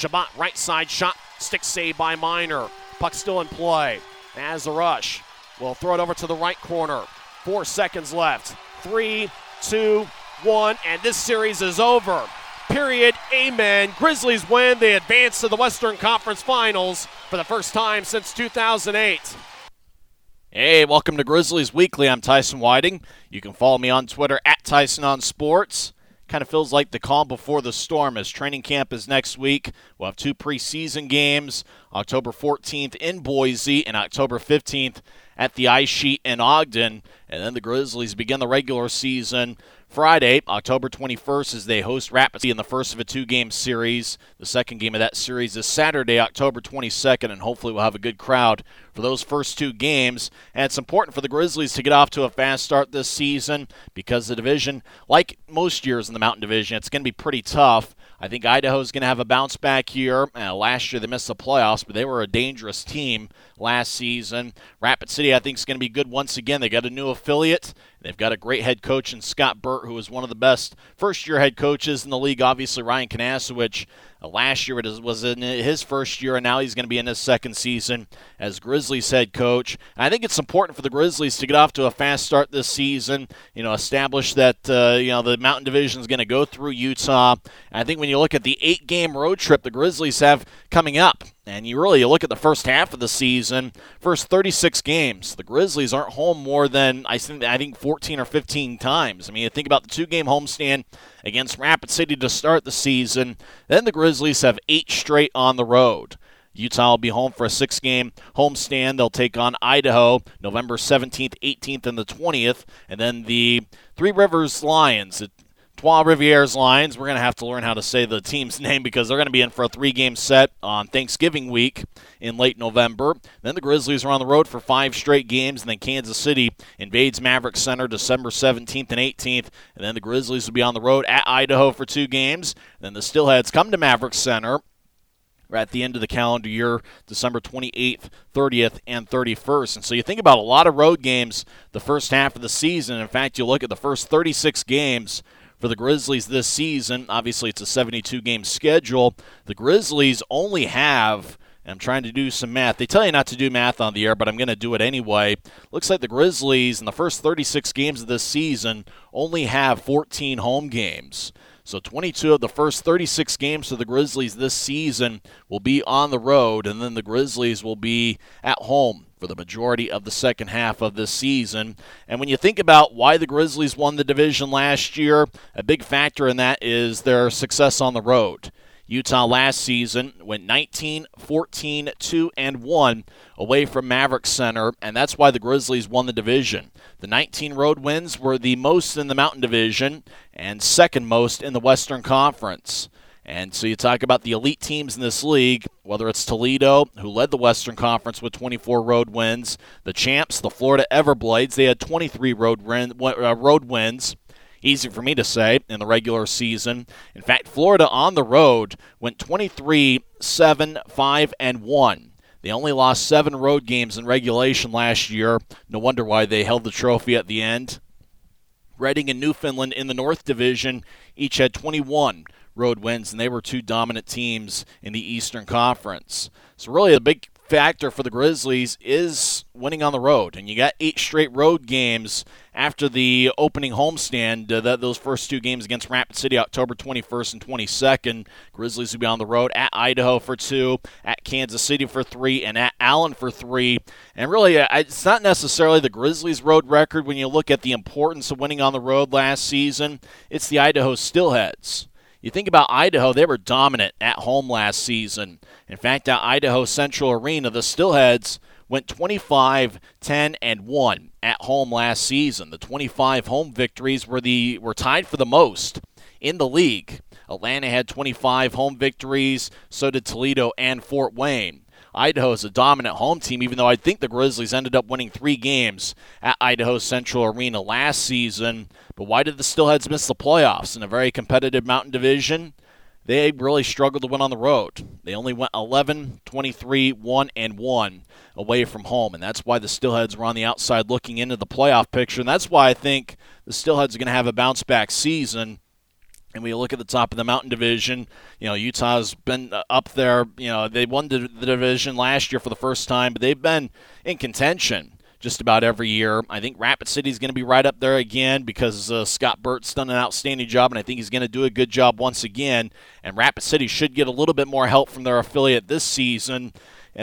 Shabbat, right side shot, stick save by Miner. Puck still in play. As a rush, we'll throw it over to the right corner. Four seconds left. Three, two, one, and this series is over. Period. Amen. Grizzlies win. They advance to the Western Conference Finals for the first time since 2008. Hey, welcome to Grizzlies Weekly. I'm Tyson Whiting. You can follow me on Twitter at Tyson on Sports. Kind of feels like the calm before the storm as training camp is next week. We'll have two preseason games October 14th in Boise and October 15th at the ice sheet in Ogden. And then the Grizzlies begin the regular season Friday, October 21st, as they host Rapid City in the first of a two game series. The second game of that series is Saturday, October 22nd, and hopefully we'll have a good crowd for those first two games. And it's important for the Grizzlies to get off to a fast start this season because the division, like most years in the Mountain Division, it's going to be pretty tough. I think Idaho's going to have a bounce back year. Uh, last year they missed the playoffs, but they were a dangerous team last season. Rapid City, I think, is going to be good once again. They got a new affiliate. They've got a great head coach in Scott Burt, who is one of the best first-year head coaches in the league. Obviously, Ryan Kinasewich uh, last year it was in his first year, and now he's going to be in his second season as Grizzlies head coach. I think it's important for the Grizzlies to get off to a fast start this season. You know, establish that uh, you know the Mountain Division is going to go through Utah. And I think when you look at the eight-game road trip the Grizzlies have coming up, and you really you look at the first half of the season, first 36 games, the Grizzlies aren't home more than I think I think 14 or 15 times. I mean, you think about the two-game homestand against Rapid City to start the season. Then the Grizzlies have eight straight on the road. Utah will be home for a six game homestand. They'll take on Idaho November 17th, 18th, and the 20th. And then the Three Rivers Lions, Trois Rivières Lions. We're going to have to learn how to say the team's name because they're going to be in for a three game set on Thanksgiving week in late November. Then the Grizzlies are on the road for five straight games, and then Kansas City invades Maverik Center December 17th and 18th. And then the Grizzlies will be on the road at Idaho for two games. then the Steelheads come to Maverik Center at the end of the calendar year, December 28th, 30th, and 31st. And so you think about a lot of road games the first half of the season. In fact, you look at the first 36 games for the Grizzlies this season. Obviously, it's a 72 game schedule. The Grizzlies only have. I'm trying to do some math. They tell you not to do math on the air, but I'm going to do it anyway. Looks like the Grizzlies in the first 36 games of this season only have 14 home games. So 22 of the first 36 games for the Grizzlies this season will be on the road, and then the Grizzlies will be at home for the majority of the second half of this season. And when you think about why the Grizzlies won the division last year, a big factor in that is their success on the road. Utah last season went 19, 14, 2, and 1 away from Maverik Center, and that's why the Grizzlies won the division. The 19 road wins were the most in the Mountain Division and second most in the Western Conference. And so you talk about the elite teams in this league, whether it's Toledo, who led the Western Conference with 24 road wins, the champs, the Florida Everblades, they had 23 road, uh, road wins. Easy for me to say in the regular season. In fact, Florida on the road went 23 7 5 and 1. They only lost seven road games in regulation last year. No wonder why they held the trophy at the end. Reading and Newfoundland in the North Division each had 21 road wins, and they were two dominant teams in the Eastern Conference. So, really, a big factor for the Grizzlies is winning on the road. And you got eight straight road games after the opening homestand. Uh, that those first two games against Rapid City, October 21st and 22nd. Grizzlies will be on the road at Idaho for two, at Kansas City for three, and at Allen for three. And really, uh, it's not necessarily the Grizzlies' road record when you look at the importance of winning on the road last season. It's the Idaho Steelheads. You think about Idaho, they were dominant at home last season. In fact, at Idaho Central Arena, the Steelheads went 25 10 and 1 at home last season. The 25 home victories were the were tied for the most in the league. Atlanta had 25 home victories, so did Toledo and Fort Wayne. Idaho is a dominant home team, even though I think the Grizzlies ended up winning three games at Idaho Central Arena last season. But why did the Steelheads miss the playoffs in a very competitive Mountain Division? They really struggled to win on the road. They only went 11, 23, 1, and 1 away from home. And that's why the Steelheads were on the outside looking into the playoff picture. And that's why I think the Steelheads are going to have a bounce back season And we look at the top of the Mountain Division. You know, Utah's been uh, up there. You know, they won the, the division last year for the first time, but they've been in contention just about every year. I think Rapid City is going to be right up there again because uh, Scott Burt's done an outstanding job, and I think he's going to do a good job once again. And Rapid City should get a little bit more help from their affiliate this season.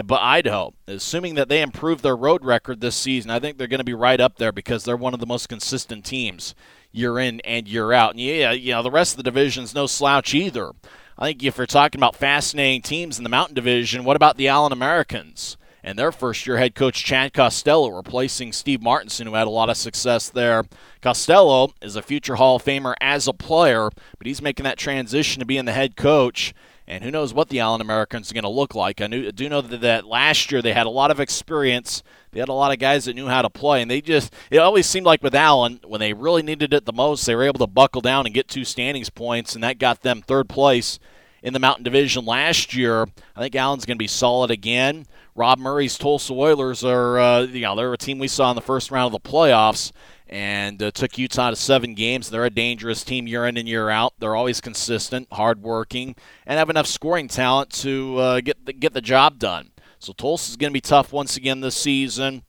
But Idaho, assuming that they improve their road record this season, I think they're going to be right up there because they're one of the most consistent teams year in and year out. And yeah, you know, the rest of the division's no slouch either. I think if you're talking about fascinating teams in the Mountain Division, what about the Allen Americans? And their first year head coach Chad Costello replacing Steve Martinson, who had a lot of success there. Costello is a future Hall of Famer as a player, but he's making that transition to being the head coach. And who knows what the Allen Americans are going to look like? I, do know that, that last year they had a lot of experience. They had a lot of guys that knew how to play, and they just, it always seemed like with Allen, when they really needed it the most, they were able to buckle down and get two standings points, and that got them third place in the Mountain Division last year. I think Allen's going to be solid again. Rob Murray's Tulsa Oilers are, uh, you know, they're a team we saw in the first round of the playoffs and uh, took Utah to seven games. They're a dangerous team year in and year out. They're always consistent, hardworking, and have enough scoring talent to uh, get the, get the job done. So Tulsa is going to be tough once again this season.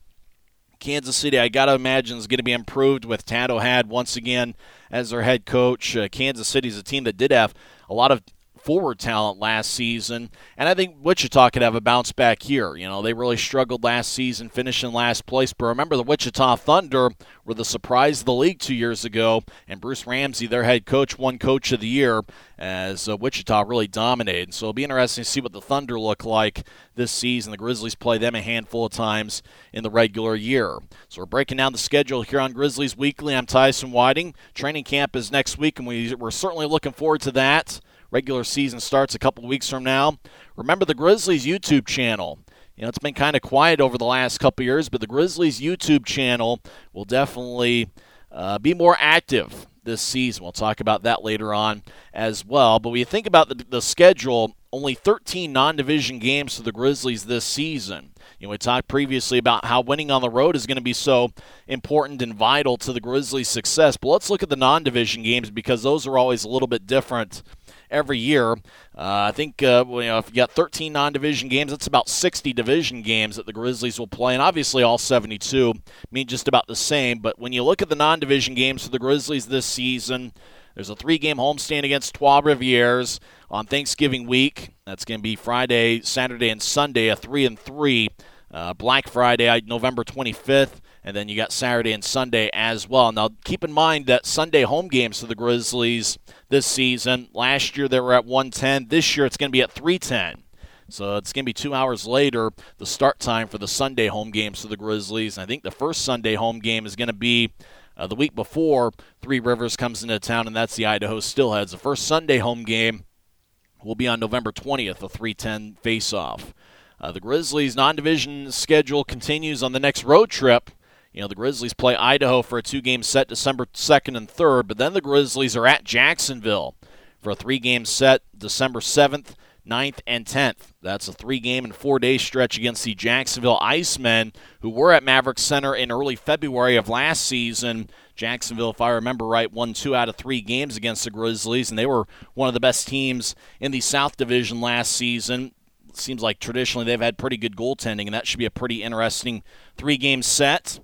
Kansas City, I got to imagine, is going to be improved with Tad O'Had once again as their head coach. Uh, Kansas City is a team that did have a lot of forward talent last season, and I think Wichita could have a bounce back here. You know, they really struggled last season, finishing last place. But remember, the Wichita Thunder were the surprise of the league two years ago, and Bruce Ramsay, their head coach, won Coach of the Year as uh, Wichita really dominated. So it'll be interesting to see what the Thunder look like this season. The Grizzlies play them a handful of times in the regular year. So we're breaking down the schedule here on Grizzlies Weekly. I'm Tyson Whiting. Training camp is next week, and we, we're certainly looking forward to that. Regular season starts a couple weeks from now. Remember the Grizzlies YouTube channel. You know, it's been kind of quiet over the last couple years, but the Grizzlies YouTube channel will definitely uh, be more active this season. We'll talk about that later on as well. But when you think about the, the schedule, only 13 non division games for the Grizzlies this season. You know, we talked previously about how winning on the road is going to be so important and vital to the Grizzlies' success. But let's look at the non division games because those are always a little bit different every year. Uh, I think uh, you know, if you got 13 non-division games, that's about 60 division games that the Grizzlies will play, and obviously all 72 mean just about the same. But when you look at the non-division games for the Grizzlies this season, there's a three-game homestand against Trois Rivières on Thanksgiving week. That's going to be Friday, Saturday, and Sunday, a three and three. Uh, Black Friday, November 25th and then you got Saturday and Sunday as well. Now, keep in mind that Sunday home games for the Grizzlies this season. Last year they were at 110. This year it's going to be at 310. So it's going to be two hours later, the start time for the Sunday home games for the Grizzlies. And I think the first Sunday home game is going to be uh, the week before Three Rivers comes into town, and that's the Idaho Steelheads. The first Sunday home game will be on November 20th, a 310 face-off. Uh, the Grizzlies' non-division schedule continues on the next road trip you know, the Grizzlies play Idaho for a two game set December 2nd and 3rd, but then the Grizzlies are at Jacksonville for a three game set December 7th, 9th, and 10th. That's a three game and four day stretch against the Jacksonville Icemen, who were at Maverik Center in early February of last season. Jacksonville, if I remember right, won two out of three games against the Grizzlies, and they were one of the best teams in the South Division last season. Seems like traditionally they've had pretty good goaltending, and that should be a pretty interesting three game set.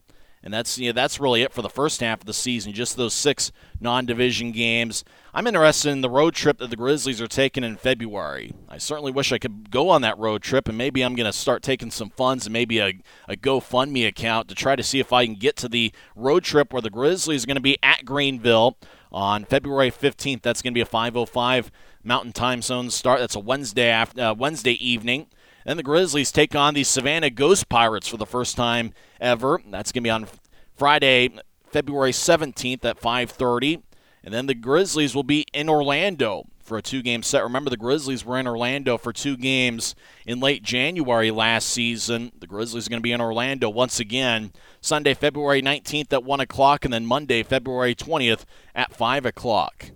And that's you know, that's really it for the first half of the season. Just those six non-division games. I'm interested in the road trip that the Grizzlies are taking in February. I certainly wish I could go on that road trip, and maybe I'm going to start taking some funds and maybe a, a GoFundMe account to try to see if I can get to the road trip where the Grizzlies are going to be at Greenville on February 15th. That's going to be a 5:05 Mountain Time Zone start. That's a Wednesday after, uh, Wednesday evening. Then the Grizzlies take on the Savannah Ghost Pirates for the first time ever. That's going to be on Friday, February 17th at 5:30. And then the Grizzlies will be in Orlando for a two-game set. Remember, the Grizzlies were in Orlando for two games in late January last season. The Grizzlies are going to be in Orlando once again Sunday, February 19th at 1 o'clock, and then Monday, February 20th at 5 o'clock.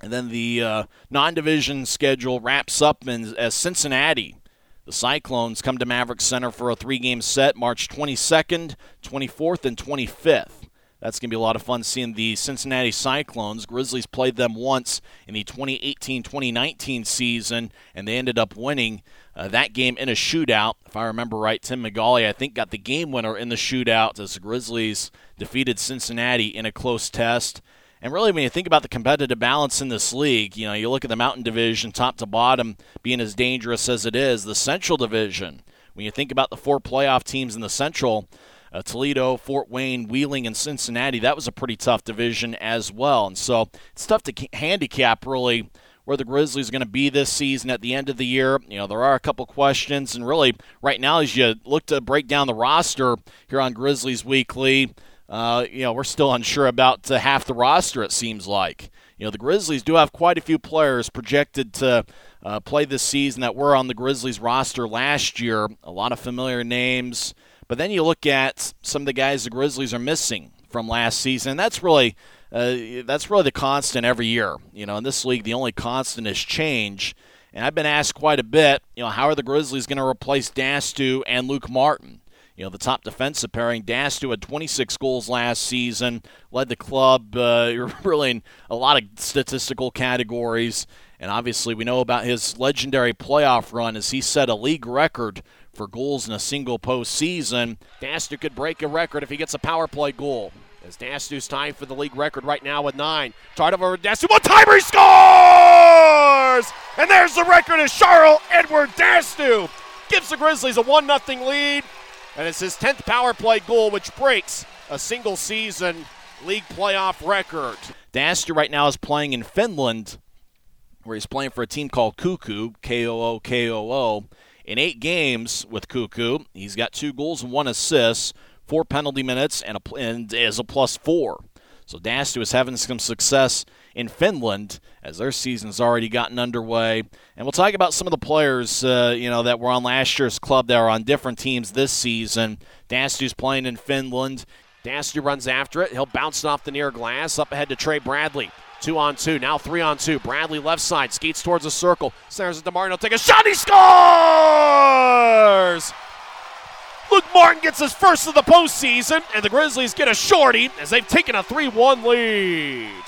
And then the uh, non-division schedule wraps up in, as Cincinnati the Cyclones come to Maverik Center for a three game set March 22nd, 24th, and 25th. That's going to be a lot of fun seeing the Cincinnati Cyclones. Grizzlies played them once in the 2018 2019 season, and they ended up winning uh, that game in a shootout. If I remember right, Tim McGauley, I think, got the game winner in the shootout as the Grizzlies defeated Cincinnati in a close test. And really, when you think about the competitive balance in this league, you know, you look at the Mountain Division, top to bottom, being as dangerous as it is, the Central Division, when you think about the four playoff teams in the Central, uh, Toledo, Fort Wayne, Wheeling, and Cincinnati, that was a pretty tough division as well. And so it's tough to handicap really where the Grizzlies are going to be this season at the end of the year. You know, there are a couple questions, and really, right now, as you look to break down the roster here on Grizzlies Weekly, uh, you know, we're still unsure about uh, half the roster, it seems like. You know, the Grizzlies do have quite a few players projected to uh, play this season that were on the Grizzlies roster last year. A lot of familiar names. But then you look at some of the guys the Grizzlies are missing from last season. That's really uh, that's really the constant every year. You know, in this league, the only constant is change. And I've been asked quite a bit, you know, how are the Grizzlies going to replace D'Astous and Luke Martin? You know, the top defensive pairing, D'Astous had 26 goals last season, led the club uh, really in a lot of statistical categories. And obviously, we know about his legendary playoff run as he set a league record for goals in a single postseason. D'Astous could break a record if he gets a power play goal. As D'Astous's tying for the league record right now with nine. Tried over D'Astous. One timer, scores! And there's the record as Charles Edward D'Astous gives the Grizzlies a 1 0 lead. And it's his 10th power play goal, which breaks a single season league playoff record. D'Astous right now is playing in Finland, where he's playing for a team called KooKoo, K O O K O O. In eight games with KooKoo, he's got two goals and one assist, four penalty minutes, and, a, and is a plus four. So D'Astous is having some success in Finland as their season's already gotten underway. And we'll talk about some of the players, uh, you know, that were on last year's club that are on different teams this season. D'Astous's playing in Finland. D'Astous runs after it. He'll bounce it off the near glass. Up ahead to Trey Bradley. Two on two. Now three on two. Bradley left side. Skates towards the circle. Centers it to Martin. He'll take a shot. He scores! Luke Martin gets his first of the postseason, and the Grizzlies get a shorty as they've taken a 3 1 lead.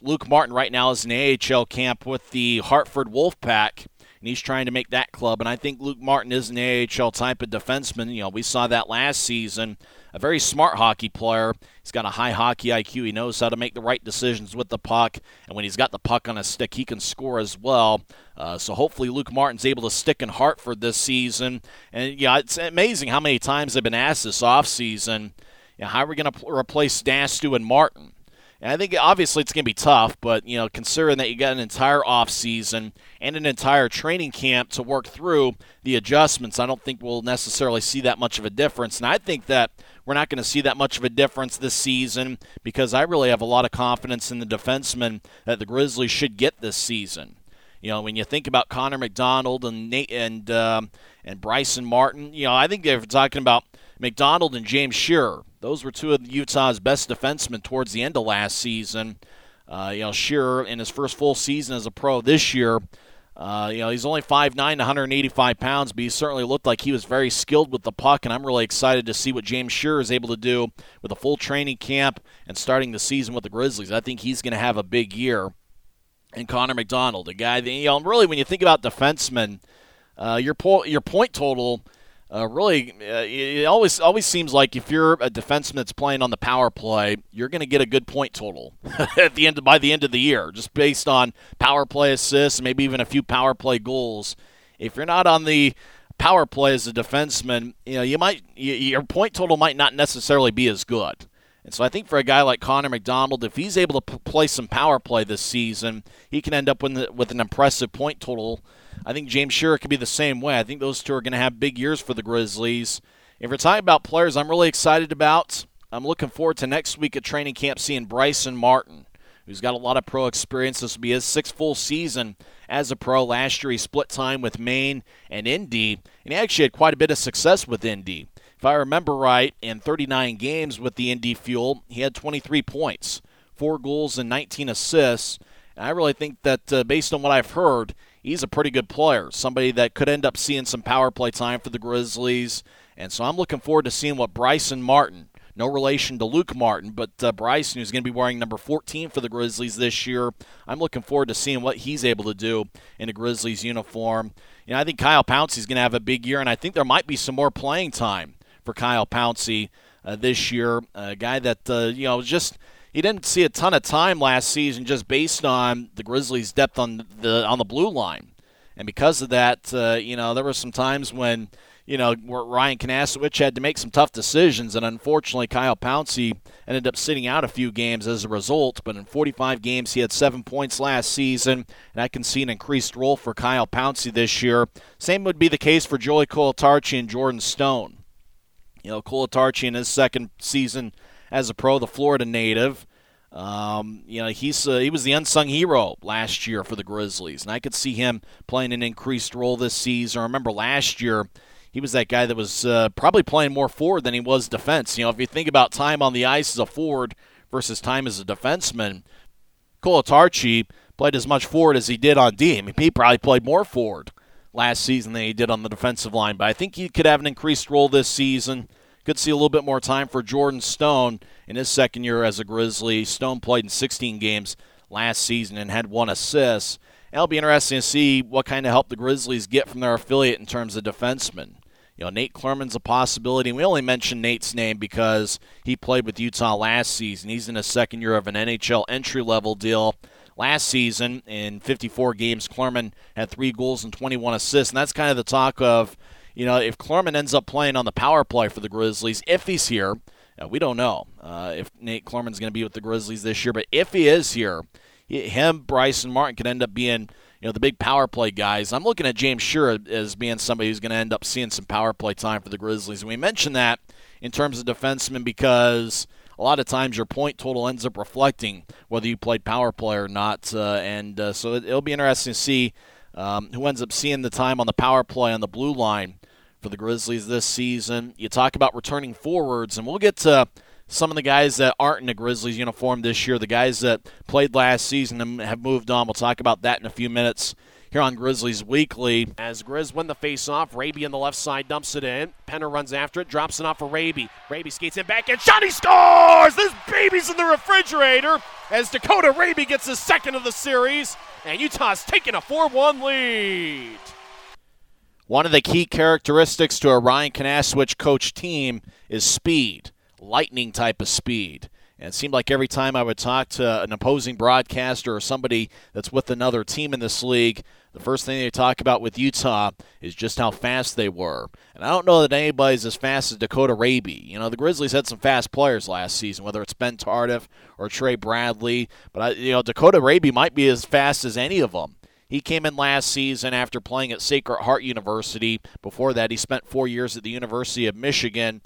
Luke Martin right now is in AHL camp with the Hartford Wolfpack and he's trying to make that club. And I think Luke Martin is an AHL type of defenseman. You know, we saw that last season. A very smart hockey player. He's got a high hockey IQ. He knows how to make the right decisions with the puck. And when he's got the puck on his stick, he can score as well. Uh, so hopefully Luke Martin's able to stick in Hartford this season. And yeah, it's amazing how many times they've been asked this offseason, you know, how are we going to pl- replace D'Astous and Martin? And I think obviously it's going to be tough, but you know, considering that you got an entire off season and an entire training camp to work through the adjustments, I don't think we'll necessarily see that much of a difference. And I think that we're not going to see that much of a difference this season because I really have a lot of confidence in the defensemen that the Grizzlies should get this season. You know, when you think about Connor McDonald and Nate and um, and Bryson Martin, you know, I think they're talking about McDonald and James Shearer. Those were two of Utah's best defensemen towards the end of last season. Uh, you know, Shearer in his first full season as a pro this year. Uh, you know, he's only 5'9", 185 pounds, but he certainly looked like he was very skilled with the puck, and I'm really excited to see what James Shearer is able to do with a full training camp and starting the season with the Grizzlies. I think he's going to have a big year. And Connor McDonald, a guy that, you know, really when you think about defensemen, uh, your, po- your point total – uh, really, uh, it always always seems like if you're a defenseman that's playing on the power play, you're going to get a good point total at the end by the end of the year, just based on power play assists, maybe even a few power play goals. If you're not on the power play as a defenseman, you know you might you, your point total might not necessarily be as good. And so I think for a guy like Connor McDonald, if he's able to p- play some power play this season, he can end up with, the, with an impressive point total I think James Shearer could be the same way. I think those two are going to have big years for the Grizzlies. If we're talking about players I'm really excited about, I'm looking forward to next week at training camp seeing Bryson Martin, who's got a lot of pro experience. This will be his sixth full season as a pro. Last year he split time with Maine and Indy, and he actually had quite a bit of success with Indy. If I remember right, in 39 games with the Indy Fuel, he had 23 points, four goals, and 19 assists. And I really think that, uh, based on what I've heard, he's a pretty good player, somebody that could end up seeing some power play time for the Grizzlies. And so I'm looking forward to seeing what Bryson Martin, No relation to Luke Martin, but uh, Bryson, who's going to be wearing number 14 for the Grizzlies this year, I'm looking forward to seeing what he's able to do in a Grizzlies uniform. You know, I think Kyle Pouncey's going to have a big year, and I think there might be some more playing time for Kyle Pouncey uh, this year. A guy that uh, you know just he didn't see a ton of time last season just based on the Grizzlies' depth on the on the blue line, and because of that, uh, you know there were some times when you know, Ryan Kinasewich had to make some tough decisions, and unfortunately, Kyle Pouncey ended up sitting out a few games as a result. But in 45 games, he had seven points last season, and I can see an increased role for Kyle Pouncey this year. Same would be the case for Joey Colatarchi and Jordan Stone. You know, Colatarchi in his second season as a pro, the Florida native. Um, you know, he's uh, he was the unsung hero last year for the Grizzlies, and I could see him playing an increased role this season. I remember last year he was that guy that was uh, probably playing more forward than he was defense. You know, if you think about time on the ice as a forward versus time as a defenseman, Colatarchi played as much forward as he did on D. I mean, he probably played more forward last season than he did on the defensive line. But I think he could have an increased role this season. Could see a little bit more time for Jordan Stone in his second year as a Grizzly. Stone played in 16 games last season and had one assist. It'll be interesting to see what kind of help the Grizzlies get from their affiliate in terms of defensemen. You know, Nate Clurman's a possibility. We only mentioned Nate's name because he played with Utah last season. He's in his second year of an NHL entry level deal. Last season, in 54 games, Clurman had three goals and 21 assists. And that's kind of the talk of, you know, if Clurman ends up playing on the power play for the Grizzlies, if he's here, uh, we don't know uh, if Nate Clurman's going to be with the Grizzlies this year. But if he is here, him, Bryce, and Martin could end up being you know the big power play guys. I'm looking at James Shearer as being somebody who's going to end up seeing some power play time for the Grizzlies. And we mentioned that in terms of defensemen because a lot of times your point total ends up reflecting whether you played power play or not. Uh, and uh, so it, will be interesting to see um, who ends up seeing the time on the power play on the blue line for the Grizzlies this season. You talk about returning forwards, and we'll get to some of the guys that aren't in the Grizzlies uniform this year, the guys that played last season and have moved on. We'll talk about that in a few minutes here on Grizzlies Weekly. As Grizz win the face-off, Raby on the left side dumps it in. Penner runs after it, drops it off for Raby. Raby skates in back and Johnny scores! This baby's in the refrigerator as Dakota Raby gets his second of the series, and Utah's taking a 4-1 lead. One of the key characteristics to a Ryan Kinasewich coach team is speed lightning type of speed. And it seemed like every time I would talk to an opposing broadcaster or somebody that's with another team in this league, the first thing they talk about with Utah is just how fast they were. And I don't know that anybody's as fast as Dakota Raby. You know, the Grizzlies had some fast players last season, whether it's Ben Tardif or Trey Bradley. But, I, you know, Dakota Raby might be as fast as any of them. He came in last season after playing at Sacred Heart University. Before that, he spent four years at the University of Michigan.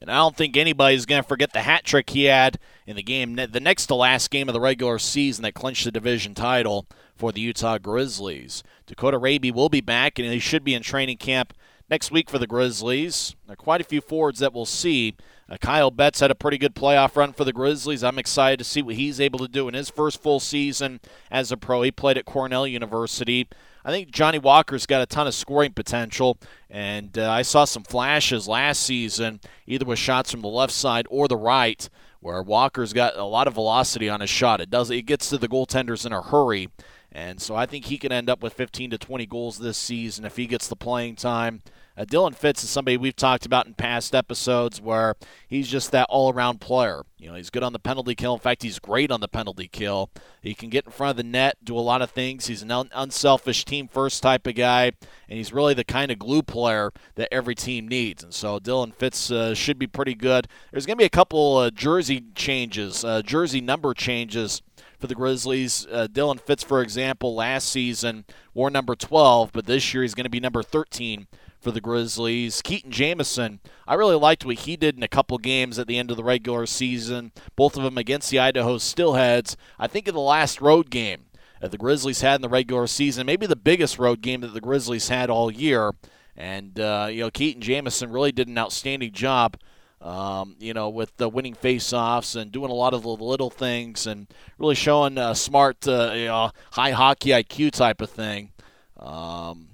And I don't think anybody's going to forget the hat trick he had in the game, the next to last game of the regular season that clinched the division title for the Utah Grizzlies. Dakota Raby will be back, and he should be in training camp next week for the Grizzlies. There are quite a few forwards that we'll see. Uh, Kyle Betts had a pretty good playoff run for the Grizzlies. I'm excited to see what he's able to do in his first full season as a pro. He played at Cornell University. I think Johnny Walker's got a ton of scoring potential, and uh, I saw some flashes last season, either with shots from the left side or the right, where Walker's got a lot of velocity on his shot. It does it gets to the goaltenders in a hurry, and so I think he can end up with 15 to 20 goals this season if he gets the playing time. Uh, Dylan Fitz is somebody we've talked about in past episodes where he's just that all around player. You know, he's good on the penalty kill. In fact, he's great on the penalty kill. He can get in front of the net, do a lot of things. He's an un- unselfish team first type of guy, and he's really the kind of glue player that every team needs. And so Dylan Fitz uh, should be pretty good. There's going to be a couple uh, jersey changes, uh, jersey number changes for the Grizzlies. Uh, Dylan Fitz, for example, last season wore number 12, but this year he's going to be number 13 for the Grizzlies. Keaton Jamison, I really liked what he did in a couple games at the end of the regular season, both of them against the Idaho Steelheads. I think in the last road game that the Grizzlies had in the regular season, maybe the biggest road game that the Grizzlies had all year. And, uh, you know, Keaton Jamison really did an outstanding job. Um, you know, with the winning face-offs and doing a lot of the little things and really showing a smart, uh, you know, high hockey IQ type of thing. Um,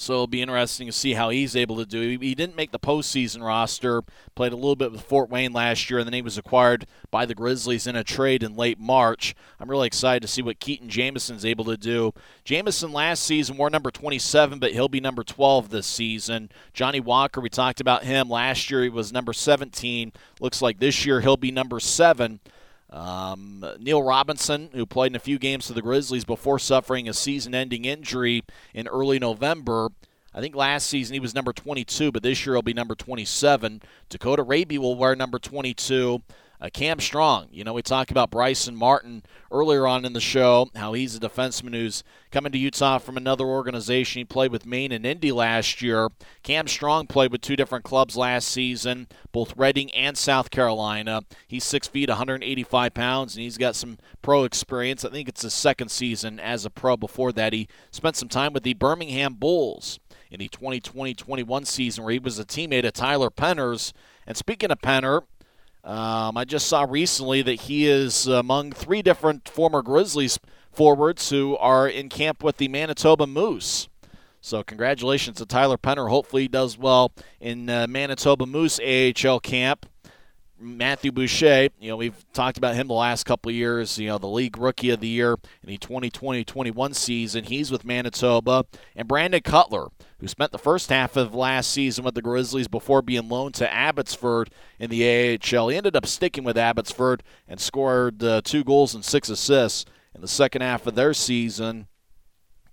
So it'll be interesting to see how he's able to do. He didn't make the postseason roster, played a little bit with Fort Wayne last year, and then he was acquired by the Grizzlies in a trade in late March. I'm really excited to see what Keaton Jamison's able to do. Jamison last season wore number 27, but he'll be number 12 this season. Johnny Walker, we talked about him last year. He was number 17. Looks like this year he'll be number 7. Um, Neil Robinson, who played in a few games for the Grizzlies before suffering a season ending injury in early November. I think last season he was number 22, but this year he'll be number 27. Dakota Raby will wear number 22. Uh, Cam Strong, you know, we talked about Bryson Martin earlier on in the show, how he's a defenseman who's coming to Utah from another organization. He played with Maine and Indy last year. Cam Strong played with two different clubs last season, both Reading and South Carolina. He's six feet, 185 pounds, and he's got some pro experience. I think it's his second season as a pro. Before that, he spent some time with the Birmingham Bulls in the 2020 21 season, where he was a teammate of Tyler Penner's. And speaking of Penner, um, I just saw recently that he is among three different former Grizzlies forwards who are in camp with the Manitoba Moose. So congratulations to Tyler Penner. Hopefully he does well in uh, Manitoba Moose AHL camp. Matthew Boucher, you know, we've talked about him the last couple of years, you know, the league rookie of the year in the 2020-21 season. He's with Manitoba. And Brandon Cutler, who spent the first half of last season with the Grizzlies before being loaned to Abbotsford in the AHL. He ended up sticking with Abbotsford and scored uh, two goals and six assists in the second half of their season.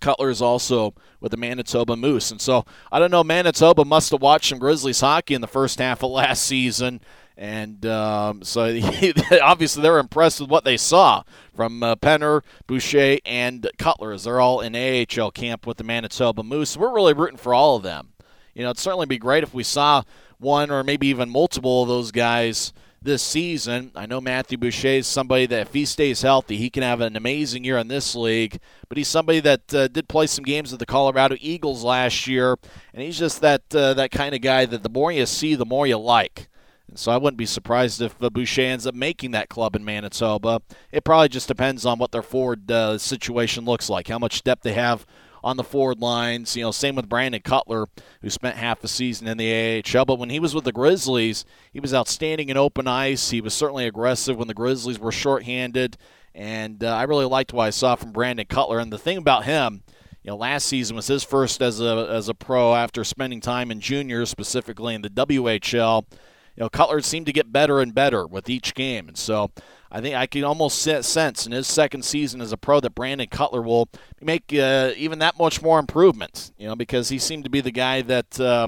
Cutler is also with the Manitoba Moose. And so I don't know, Manitoba must have watched some Grizzlies hockey in the first half of last season and um, so obviously they're impressed with what they saw from uh, Penner, Boucher, and Cutler as they're all in AHL camp with the Manitoba Moose. We're really rooting for all of them. You know, it'd certainly be great if we saw one or maybe even multiple of those guys this season. I know Matthew Boucher is somebody that if he stays healthy, he can have an amazing year in this league. But he's somebody that uh, did play some games with the Colorado Eagles last year, and he's just that uh, that kind of guy that the more you see, the more you like. So I wouldn't be surprised if uh, Boucher ends up making that club in Manitoba. It probably just depends on what their forward uh, situation looks like, how much depth they have on the forward lines. You know, same with Brandon Cutler, who spent half the season in the AHL. But when he was with the Grizzlies, he was outstanding in open ice. He was certainly aggressive when the Grizzlies were shorthanded. And uh, I really liked what I saw from Brandon Cutler. And the thing about him, you know, last season was his first as a as a pro after spending time in juniors, specifically in the WHL you know, Cutler seemed to get better and better with each game. And so I think I can almost sense in his second season as a pro that Brandon Cutler will make uh, even that much more improvements, you know, because he seemed to be the guy that. Uh,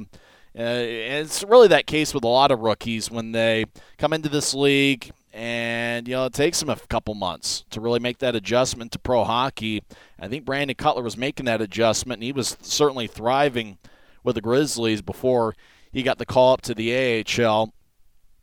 uh, it's really that case with a lot of rookies when they come into this league and you know it takes them a couple months to really make that adjustment to pro hockey. I think Brandon Cutler was making that adjustment, and he was certainly thriving with the Grizzlies before he got the call up to the AHL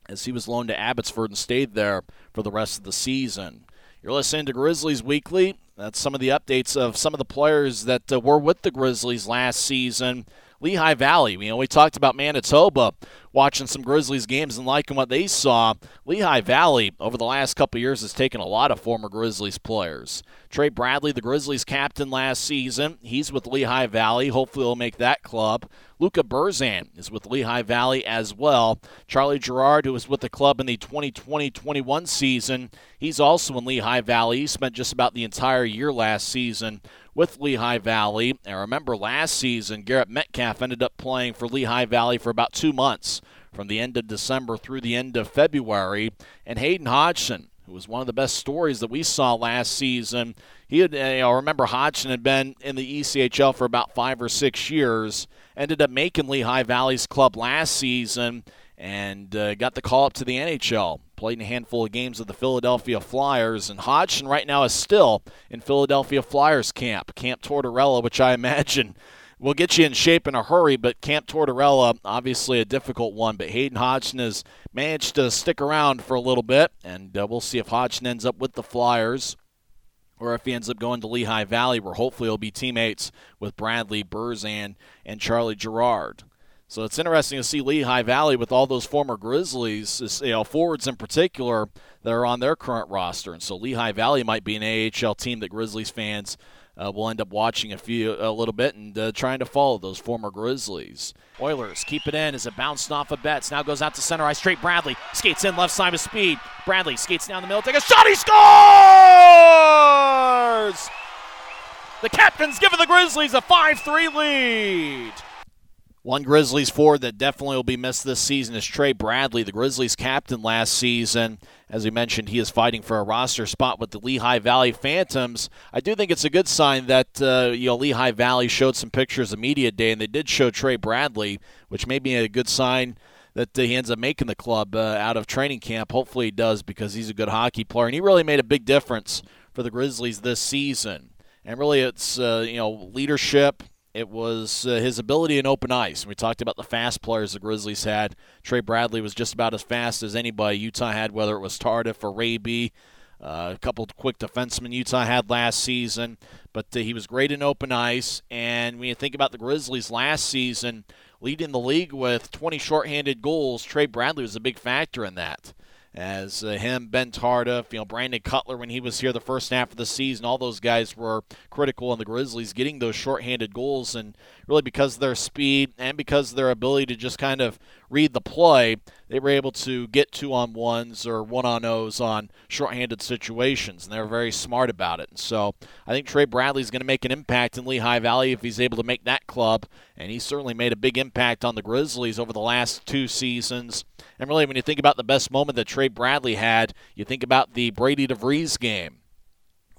as he was loaned to Abbotsford and stayed there for the rest of the season. You're listening to Grizzlies Weekly. That's some of the updates of some of the players that uh, were with the Grizzlies last season. Lehigh Valley, you know, we talked about Manitoba watching some Grizzlies games and liking what they saw. Lehigh Valley, over the last couple years, has taken a lot of former Grizzlies players. Trey Bradley, the Grizzlies captain last season, he's with Lehigh Valley. Hopefully, he'll make that club. Luca Burzan is with Lehigh Valley as well. Charlie Gerard, who was with the club in the 2020 21 season, he's also in Lehigh Valley. He spent just about the entire year last season with Lehigh Valley. And remember, last season, Garrett Metcalf ended up playing for Lehigh Valley for about two months from the end of December through the end of February. And Hayden Hodgson, who was one of the best stories that we saw last season. He had, you know, remember Hodgson had been in the ECHL for about five or six years, ended up making Lehigh Valley's club last season, and uh, got the call up to the NHL. Played a handful of games with the Philadelphia Flyers, and Hodgson right now is still in Philadelphia Flyers camp, Camp Tortorella, which I imagine will get you in shape in a hurry, but Camp Tortorella, obviously a difficult one. But Hayden Hodgson has managed to stick around for a little bit, and uh, we'll see if Hodgson ends up with the Flyers or if he ends up going to Lehigh Valley, where hopefully he'll be teammates with Bradley Burzan and Charlie Gerard. So it's interesting to see Lehigh Valley with all those former Grizzlies, you know, forwards in particular, that are on their current roster. And so Lehigh Valley might be an AHL team that Grizzlies fans uh, we'll end up watching a few a little bit and uh, trying to follow those former Grizzlies. Oilers keep it in as it bounced off of Betts. Now goes out to center ice. Straight Bradley skates in left side with speed. Bradley skates down the middle, take a shot. He scores! The captain's giving the Grizzlies a 5-3 lead. One Grizzlies forward that definitely will be missed this season is Trey Bradley, the Grizzlies captain last season. As we mentioned, he is fighting for a roster spot with the Lehigh Valley Phantoms. I do think it's a good sign that uh, you know Lehigh Valley showed some pictures of media day, and they did show Trey Bradley, which may be a good sign that uh, he ends up making the club uh, out of training camp. Hopefully, he does because he's a good hockey player, and he really made a big difference for the Grizzlies this season. And really, it's uh, you know leadership it was uh, his ability in open ice. We talked about the fast players the Grizzlies had. Trey Bradley was just about as fast as anybody Utah had, whether it was Tardif or Raby. Uh, a couple quick defensemen Utah had last season, but uh, he was great in open ice. And when you think about the Grizzlies last season, leading the league with 20 shorthanded goals, Trey Bradley was a big factor in that as uh, him, Ben Tardif, you know, Brandon Cutler when he was here the first half of the season, all those guys were critical in the Grizzlies getting those shorthanded goals, and really because of their speed and because of their ability to just kind of read the play, they were able to get two on ones or one on O's on shorthanded situations, and they were very smart about it. And so I think Trey Bradley is going to make an impact in Lehigh Valley if he's able to make that club, and he certainly made a big impact on the Grizzlies over the last two seasons. And really, when you think about the best moment that Trey Bradley had, you think about the Brady DeVries game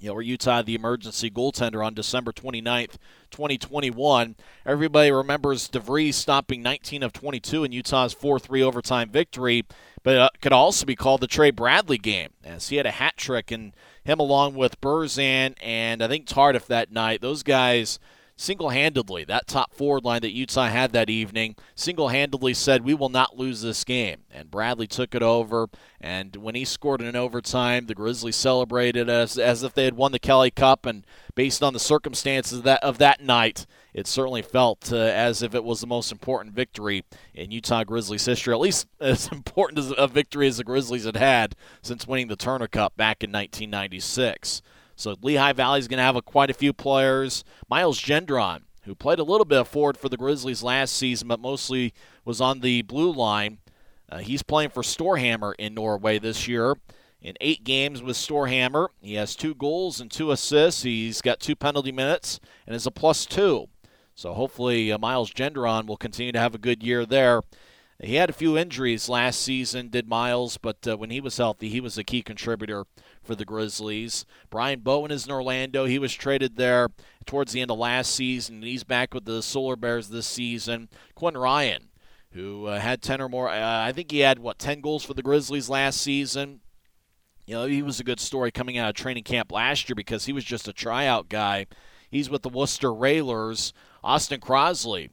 you know, where Utah the emergency goaltender on December 29th, 2021. Everybody remembers DeVries stopping 19 of 22 in Utah's 4-3 overtime victory, but it uh, could also be called the Trey Bradley game, as he had a hat trick, and him along with Burzan and I think Tardif that night, those guys – single handedly, that top forward line that Utah had that evening, single handedly said, We will not lose this game. And Bradley took it over. And when he scored in overtime, the Grizzlies celebrated as, as if they had won the Kelly Cup. And based on the circumstances of that, of that night, it certainly felt uh, as if it was the most important victory in Utah Grizzlies history, at least as important as a victory as the Grizzlies had had since winning the Turner Cup back in 1996. So Lehigh Valley is going to have a, quite a few players. Miles Gendron, who played a little bit of forward for the Grizzlies last season, but mostly was on the blue line. Uh, he's playing for Storhamar in Norway this year. In eight games with Storhamar, he has two goals and two assists. He's got two penalty minutes and is a plus two. So hopefully, uh, Miles Gendron will continue to have a good year there. He had a few injuries last season, did Miles, but uh, when he was healthy, he was a key contributor for the Grizzlies. Brian Bowen is in Orlando. He was traded there towards the end of last season, and he's back with the Solar Bears this season. Quinn Ryan, who uh, had 10 or more, uh, I think he had, what, 10 goals for the Grizzlies last season. You know, he was a good story coming out of training camp last year because he was just a tryout guy. He's with the Worcester Railers. Austin Crosley,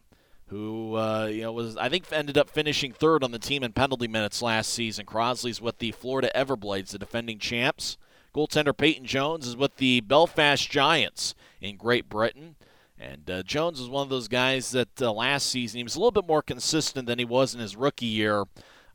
who uh, you know was I think ended up finishing third on the team in penalty minutes last season. Crosley's with the Florida Everblades, the defending champs. Goaltender Peyton Jones is with the Belfast Giants in Great Britain. And uh, Jones is one of those guys that uh, last season he was a little bit more consistent than he was in his rookie year.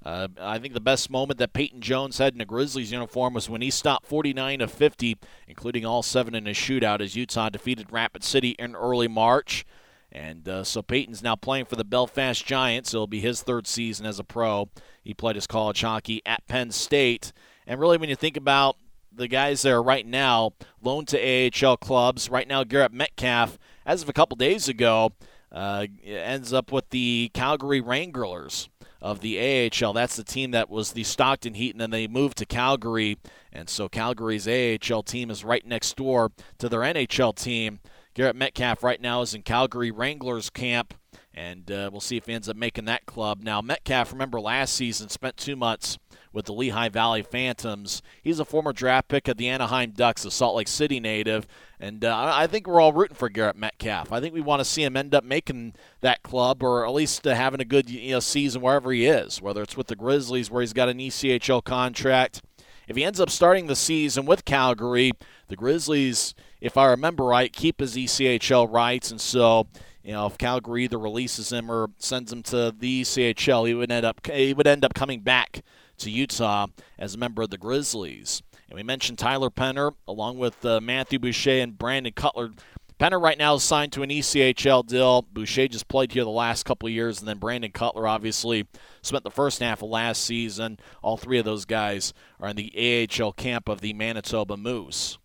Uh, I think the best moment that Peyton Jones had in a Grizzlies uniform was when he stopped 49 of 50, including all seven in a shootout, as Utah defeated Rapid City in early March. And uh, so Peyton's now playing for the Belfast Giants. It'll be his third season as a pro. He played his college hockey at Penn State. And really, when you think about the guys there right now, loaned to AHL clubs, right now Garrett Metcalf, as of a couple days ago, uh, ends up with the Calgary Wranglers of the AHL. That's the team that was the Stockton Heat, and then they moved to Calgary. And so Calgary's AHL team is right next door to their NHL team. Garrett Metcalf right now is in Calgary Wranglers camp, and uh, we'll see if he ends up making that club. Now, Metcalf, remember last season, spent two months with the Lehigh Valley Phantoms. He's a former draft pick of the Anaheim Ducks, a Salt Lake City native, and uh, I think we're all rooting for Garrett Metcalf. I think we want to see him end up making that club, or at least uh, having a good you know, season wherever he is, whether it's with the Grizzlies, where he's got an ECHL contract. If he ends up starting the season with Calgary, the Grizzlies – if I remember right, keep his ECHL rights, and so you know if Calgary either releases him or sends him to the ECHL, he would end up he would end up coming back to Utah as a member of the Grizzlies. And we mentioned Tyler Penner along with uh, Matthew Boucher and Brandon Cutler. Penner right now is signed to an ECHL deal. Boucher just played here the last couple of years, and then Brandon Cutler obviously spent the first half of last season. All three of those guys are in the AHL camp of the Manitoba Moose.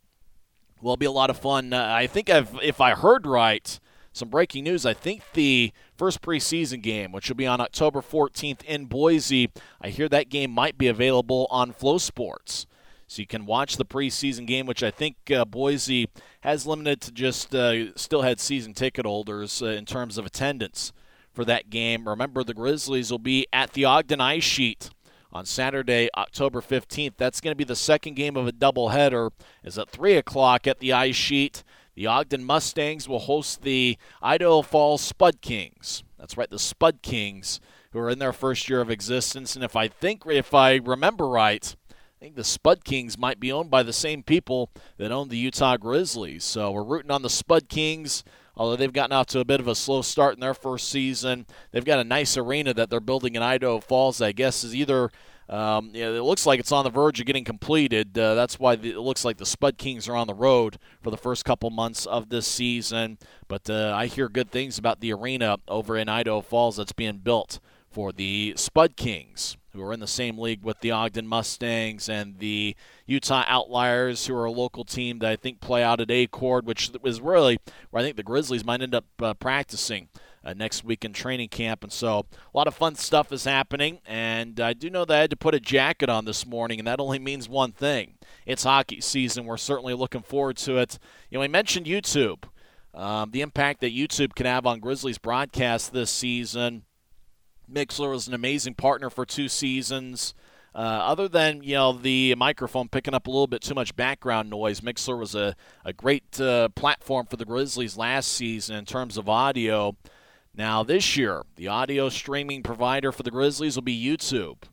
Well, it'll be a lot of fun. Uh, I think I've, if I heard right, some breaking news. I think the first preseason game, which will be on October 14th in Boise, I hear that game might be available on FloSports. So you can watch the preseason game, which I think uh, Boise has limited to just uh, still had season ticket holders uh, in terms of attendance for that game. Remember, the Grizzlies will be at the Ogden Ice Sheet on Saturday, October 15th. That's going to be the second game of a doubleheader. Is at 3 o'clock at the Ice Sheet. The Ogden Mustangs will host the Idaho Falls Spud Kings. That's right, the Spud Kings, who are in their first year of existence. And if I think, if I remember right, I think the Spud Kings might be owned by the same people that own the Utah Grizzlies. So we're rooting on the Spud Kings. Although they've gotten off to a bit of a slow start in their first season, they've got a nice arena that they're building in Idaho Falls. I guess is either um, it looks like it's on the verge of getting completed. Uh, that's why the, it looks like the Spud Kings are on the road for the first couple months of this season. But uh, I hear good things about the arena over in Idaho Falls that's being built for the Spud Kings, who are in the same league with the Ogden Mustangs and the Utah Outliers, who are a local team that I think play out at Acord, which is really where I think the Grizzlies might end up uh, practicing uh, next week in training camp. And so a lot of fun stuff is happening. And I do know that I had to put a jacket on this morning, and that only means one thing it's hockey season. We're certainly looking forward to it. You know, we mentioned YouTube, um, the impact that YouTube can have on Grizzlies broadcast this season. Mixlr was an amazing partner for two seasons. Uh, other than you know the microphone picking up a little bit too much background noise, Mixlr was a, a great uh, platform for the Grizzlies last season in terms of audio. Now, this year, the audio streaming provider for the Grizzlies will be YouTube.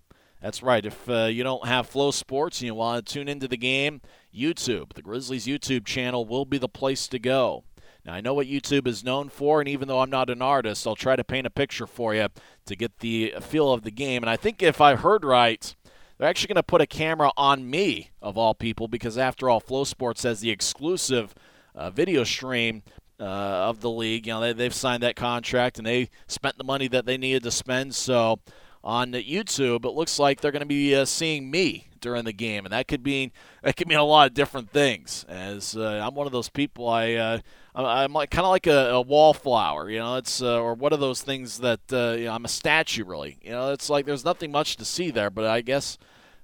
That's right. If uh, you don't have FloSports and you want to tune into the game, YouTube, the Grizzlies YouTube channel, will be the place to go. Now, I know what YouTube is known for, and even though I'm not an artist, I'll try to paint a picture for you to get the feel of the game. And I think if I heard right, they're actually going to put a camera on me, of all people, because after all, FloSports has the exclusive uh, video stream uh, of the league. You know, they, they've signed that contract and they spent the money that they needed to spend. So on YouTube, it looks like they're going to be uh, seeing me during the game, and that could mean that could mean a lot of different things. As uh, I'm one of those people, I uh, I'm like kind of like a, a, wallflower, you know. It's uh, or one of those things that uh, you know, I'm a statue, really. You know, it's like there's nothing much to see there, but I guess.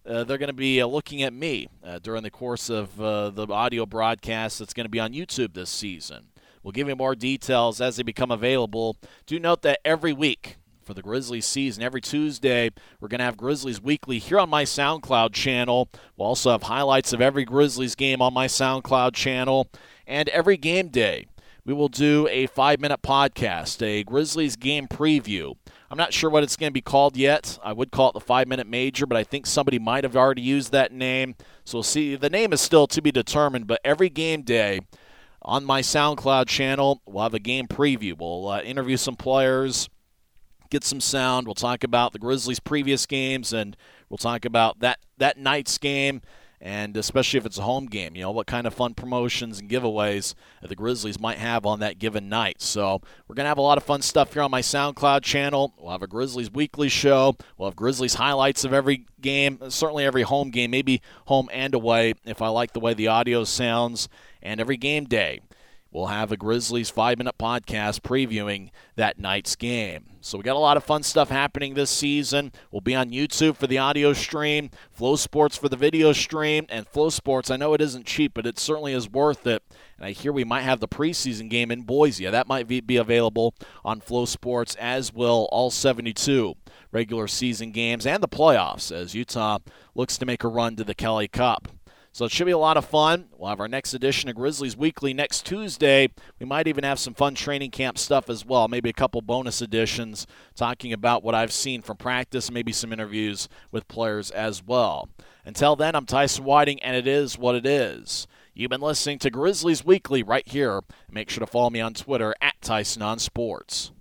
Uh, they're going to be uh, looking at me during the course of the audio broadcast that's going to be on YouTube this season. We'll give you more details as they become available. Do note that every week for the Grizzlies season, every Tuesday, we're going to have Grizzlies Weekly here on my SoundCloud channel. We'll also have highlights of every Grizzlies game on my SoundCloud channel. And every game day, we will do a five minute podcast, a Grizzlies game preview. I'm not sure what it's going to be called yet. I would call it the five minute major, but I think somebody might have already used that name. So we'll see. The name is still to be determined, but every game day, on my SoundCloud channel. We'll have a game preview. We'll uh, interview some players, get some sound. We'll talk about the Grizzlies' previous games, and we'll talk about that that night's game and especially if it's a home game, you know, what kind of fun promotions and giveaways the Grizzlies might have on that given night. So we're to have a lot of fun stuff here on my SoundCloud channel. We'll have a Grizzlies weekly show. We'll have Grizzlies highlights of every game, certainly every home game, maybe home and away if I like the way the audio sounds, and every game day. We'll have a Grizzlies five minute podcast previewing that night's game. So we got a lot of fun stuff happening this season. We'll be on YouTube for the audio stream, FloSports for the video stream, and FloSports. I know it isn't cheap, but it certainly is worth it. And I hear we might have the preseason game in Boise. That might be available on FloSports, as will all 72 regular season games and the playoffs as Utah looks to make a run to the Kelly Cup. So it should be a lot of fun. We'll have our next edition of Grizzlies Weekly next Tuesday. We might even have some fun training camp stuff as well, maybe a couple bonus editions talking about what I've seen from practice, maybe some interviews with players as well. Until then, I'm Tyson Whiting, and it is what it is. You've been listening to Grizzlies Weekly right here. Make sure to follow me on Twitter at Tyson on Sports.